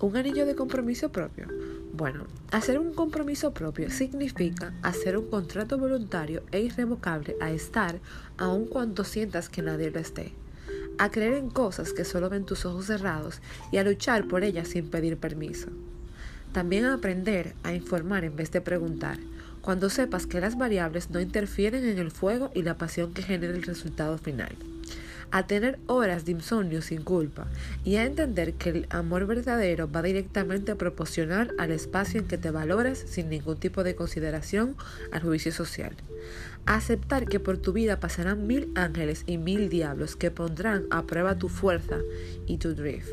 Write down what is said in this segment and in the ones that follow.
Un anillo de compromiso propio. Bueno, hacer un compromiso propio significa hacer un contrato voluntario e irrevocable a estar aun cuando sientas que nadie lo esté, a creer en cosas que solo ven tus ojos cerrados y a luchar por ellas sin pedir permiso. También aprender a informar en vez de preguntar, cuando sepas que las variables no interfieren en el fuego y la pasión que genera el resultado final a tener horas de insomnio sin culpa y a entender que el amor verdadero va directamente proporcional al espacio en que te valores sin ningún tipo de consideración al juicio social. aceptar que por tu vida pasarán mil ángeles y mil diablos que pondrán a prueba tu fuerza y tu drift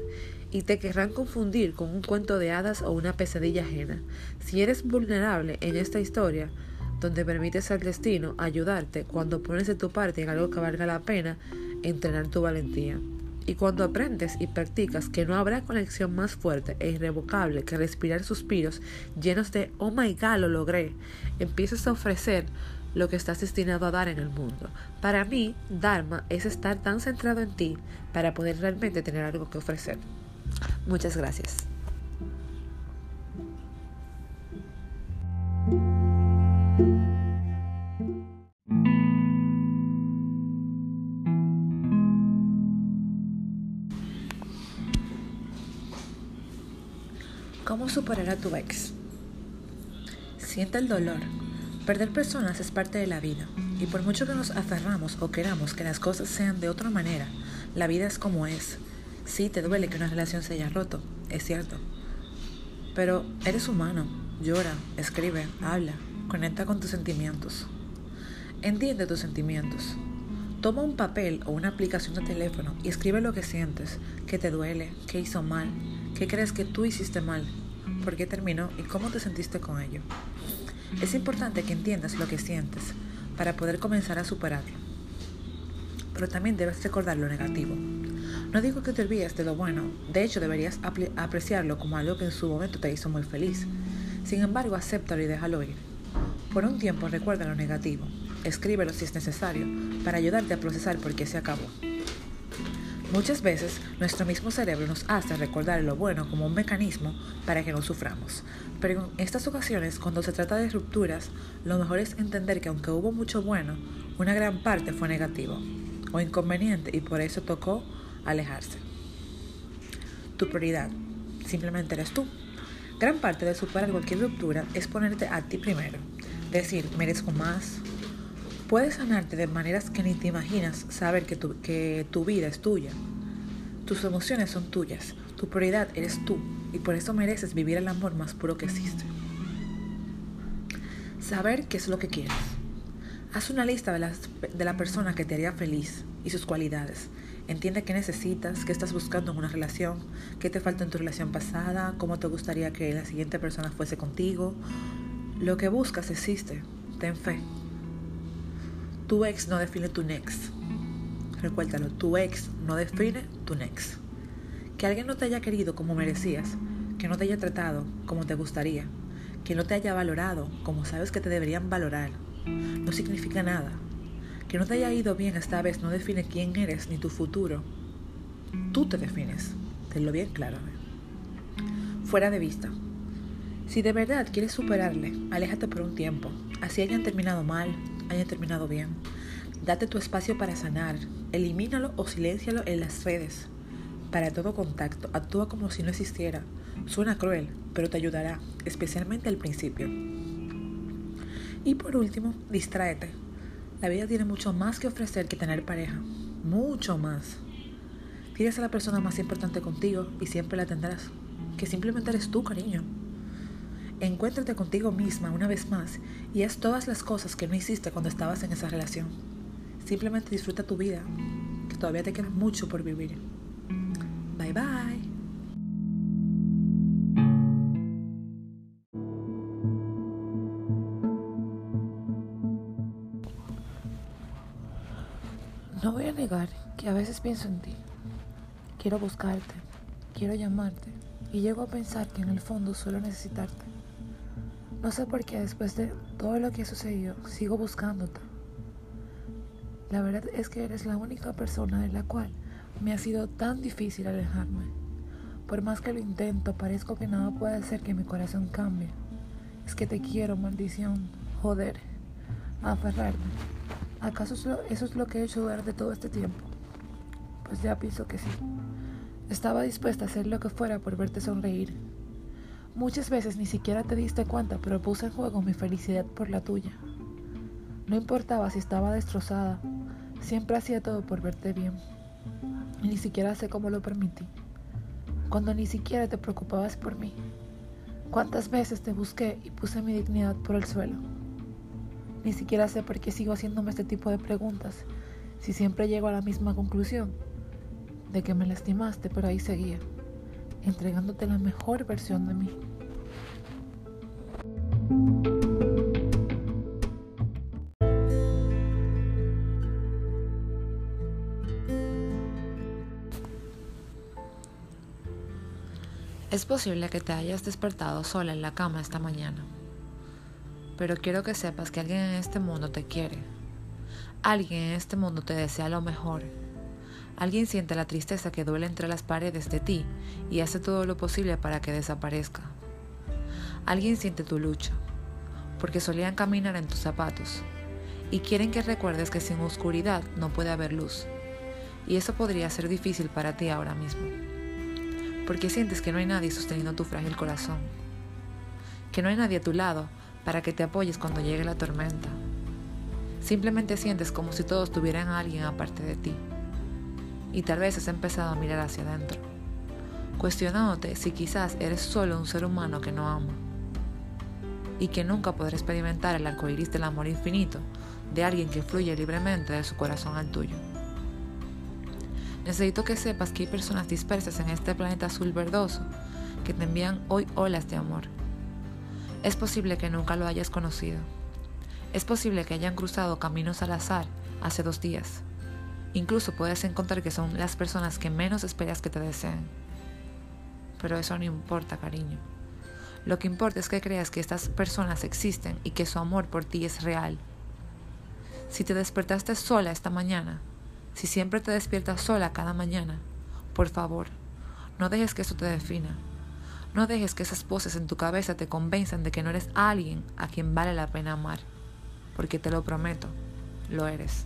y te querrán confundir con un cuento de hadas o una pesadilla ajena. Si eres vulnerable en esta historia, donde permites al destino ayudarte cuando pones de tu parte en algo que valga la pena, entrenar tu valentía. Y cuando aprendes y practicas que no habrá conexión más fuerte e irrevocable que respirar suspiros llenos de oh my god, lo logré, empiezas a ofrecer lo que estás destinado a dar en el mundo. Para mí, Dharma es estar tan centrado en ti para poder realmente tener algo que ofrecer. Muchas gracias. ¿Cómo superar a tu ex? Siente el dolor. Perder personas es parte de la vida, y por mucho que nos aferramos o queramos que las cosas sean de otra manera, la vida es como es. Sí, te duele que una relación se haya roto, es cierto. Pero eres humano, llora, escribe, habla, conecta con tus sentimientos. Entiende tus sentimientos. Toma un papel o una aplicación de teléfono y escribe lo que sientes, que te duele, que hizo mal, ¿Qué crees que tú hiciste mal? ¿Por qué terminó? ¿Y cómo te sentiste con ello? Es importante que entiendas lo que sientes para poder comenzar a superarlo. Pero también debes recordar lo negativo. No digo que te olvides de lo bueno, de hecho deberías apreciarlo como algo que en su momento te hizo muy feliz. Sin embargo, acéptalo y déjalo ir. Por un tiempo recuerda lo negativo, escríbelo si es necesario, para ayudarte a procesar por qué se acabó. Muchas veces nuestro mismo cerebro nos hace recordar lo bueno como un mecanismo para que no suframos. Pero en estas ocasiones, cuando se trata de rupturas, lo mejor es entender que aunque hubo mucho bueno, una gran parte fue negativo o inconveniente y por eso tocó alejarse. Tu prioridad simplemente eres tú. Gran parte de superar cualquier ruptura es ponerte a ti primero. Decir, merezco más, Puedes sanarte de maneras que ni te imaginas saber que tu, que tu vida es tuya. Tus emociones son tuyas, tu prioridad eres tú y por eso mereces vivir el amor más puro que existe. Saber qué es lo que quieres. Haz una lista de, las, de la persona que te haría feliz y sus cualidades. Entiende qué necesitas, qué estás buscando en una relación, qué te falta en tu relación pasada, cómo te gustaría que la siguiente persona fuese contigo. Lo que buscas existe. Ten fe. Tu ex no define tu next. Recuérdalo, tu ex no define tu next. Que alguien no te haya querido como merecías, que no te haya tratado como te gustaría, que no te haya valorado como sabes que te deberían valorar, no significa nada. Que no te haya ido bien esta vez no define quién eres ni tu futuro. Tú te defines. Tenlo bien claro. Fuera de vista. Si de verdad quieres superarle, aléjate por un tiempo. Así hayan terminado mal, haya terminado bien. Date tu espacio para sanar. Elimínalo o siléncialo en las redes. Para todo contacto, actúa como si no existiera. Suena cruel, pero te ayudará, especialmente al principio. Y por último, distráete. La vida tiene mucho más que ofrecer que tener pareja. Mucho más. Tienes a la persona más importante contigo y siempre la tendrás. Que simplemente eres tú, cariño. Encuéntrate contigo misma una vez más y haz todas las cosas que no hiciste cuando estabas en esa relación. Simplemente disfruta tu vida, que todavía te queda mucho por vivir. Bye bye. No voy a negar que a veces pienso en ti. Quiero buscarte, quiero llamarte y llego a pensar que en el fondo suelo necesitarte. No sé por qué después de todo lo que ha sucedido sigo buscándote. La verdad es que eres la única persona de la cual me ha sido tan difícil alejarme. Por más que lo intento, parezco que nada puede hacer que mi corazón cambie. Es que te quiero, maldición. Joder. Aferrarme. ¿Acaso eso es lo que he hecho durante todo este tiempo? Pues ya pienso que sí. Estaba dispuesta a hacer lo que fuera por verte sonreír. Muchas veces ni siquiera te diste cuenta, pero puse en juego mi felicidad por la tuya. No importaba si estaba destrozada, siempre hacía todo por verte bien. Ni siquiera sé cómo lo permití cuando ni siquiera te preocupabas por mí. ¿Cuántas veces te busqué y puse mi dignidad por el suelo? Ni siquiera sé por qué sigo haciéndome este tipo de preguntas, si siempre llego a la misma conclusión, de que me lastimaste, pero ahí seguía, entregándote la mejor versión de mí. Es posible que te hayas despertado sola en la cama esta mañana, pero quiero que sepas que alguien en este mundo te quiere. Alguien en este mundo te desea lo mejor. Alguien siente la tristeza que duele entre las paredes de ti y hace todo lo posible para que desaparezca. Alguien siente tu lucha, porque solían caminar en tus zapatos y quieren que recuerdes que sin oscuridad no puede haber luz. Y eso podría ser difícil para ti ahora mismo porque sientes que no hay nadie sosteniendo tu frágil corazón, que no hay nadie a tu lado para que te apoyes cuando llegue la tormenta. Simplemente sientes como si todos tuvieran a alguien aparte de ti. Y tal vez has empezado a mirar hacia adentro, cuestionándote si quizás eres solo un ser humano que no ama y que nunca podrá experimentar el arco iris del amor infinito de alguien que fluye libremente de su corazón al tuyo. Necesito que sepas que hay personas dispersas en este planeta azul verdoso que te envían hoy olas de amor. Es posible que nunca lo hayas conocido. Es posible que hayan cruzado caminos al azar hace dos días. Incluso puedes encontrar que son las personas que menos esperas que te deseen. Pero eso no importa, cariño. Lo que importa es que creas que estas personas existen y que su amor por ti es real. Si te despertaste sola esta mañana, si siempre te despiertas sola cada mañana, por favor, no dejes que eso te defina. No dejes que esas voces en tu cabeza te convenzan de que no eres alguien a quien vale la pena amar, porque te lo prometo, lo eres.